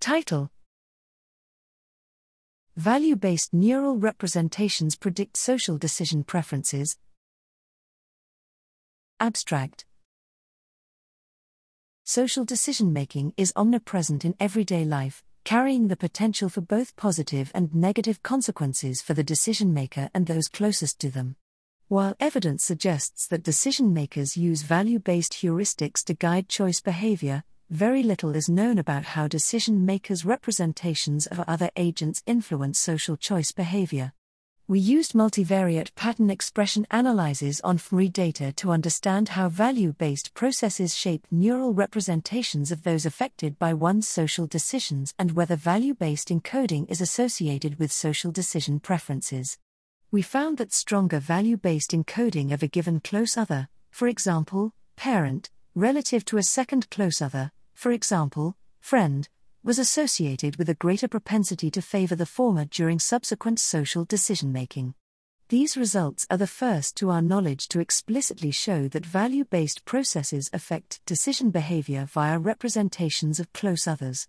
Title Value based neural representations predict social decision preferences. Abstract Social decision making is omnipresent in everyday life, carrying the potential for both positive and negative consequences for the decision maker and those closest to them. While evidence suggests that decision makers use value based heuristics to guide choice behavior, very little is known about how decision makers' representations of other agents influence social choice behavior. We used multivariate pattern expression analyses on fMRI data to understand how value based processes shape neural representations of those affected by one's social decisions and whether value based encoding is associated with social decision preferences. We found that stronger value based encoding of a given close other, for example, parent, relative to a second close other, for example, friend, was associated with a greater propensity to favor the former during subsequent social decision making. These results are the first to our knowledge to explicitly show that value based processes affect decision behavior via representations of close others.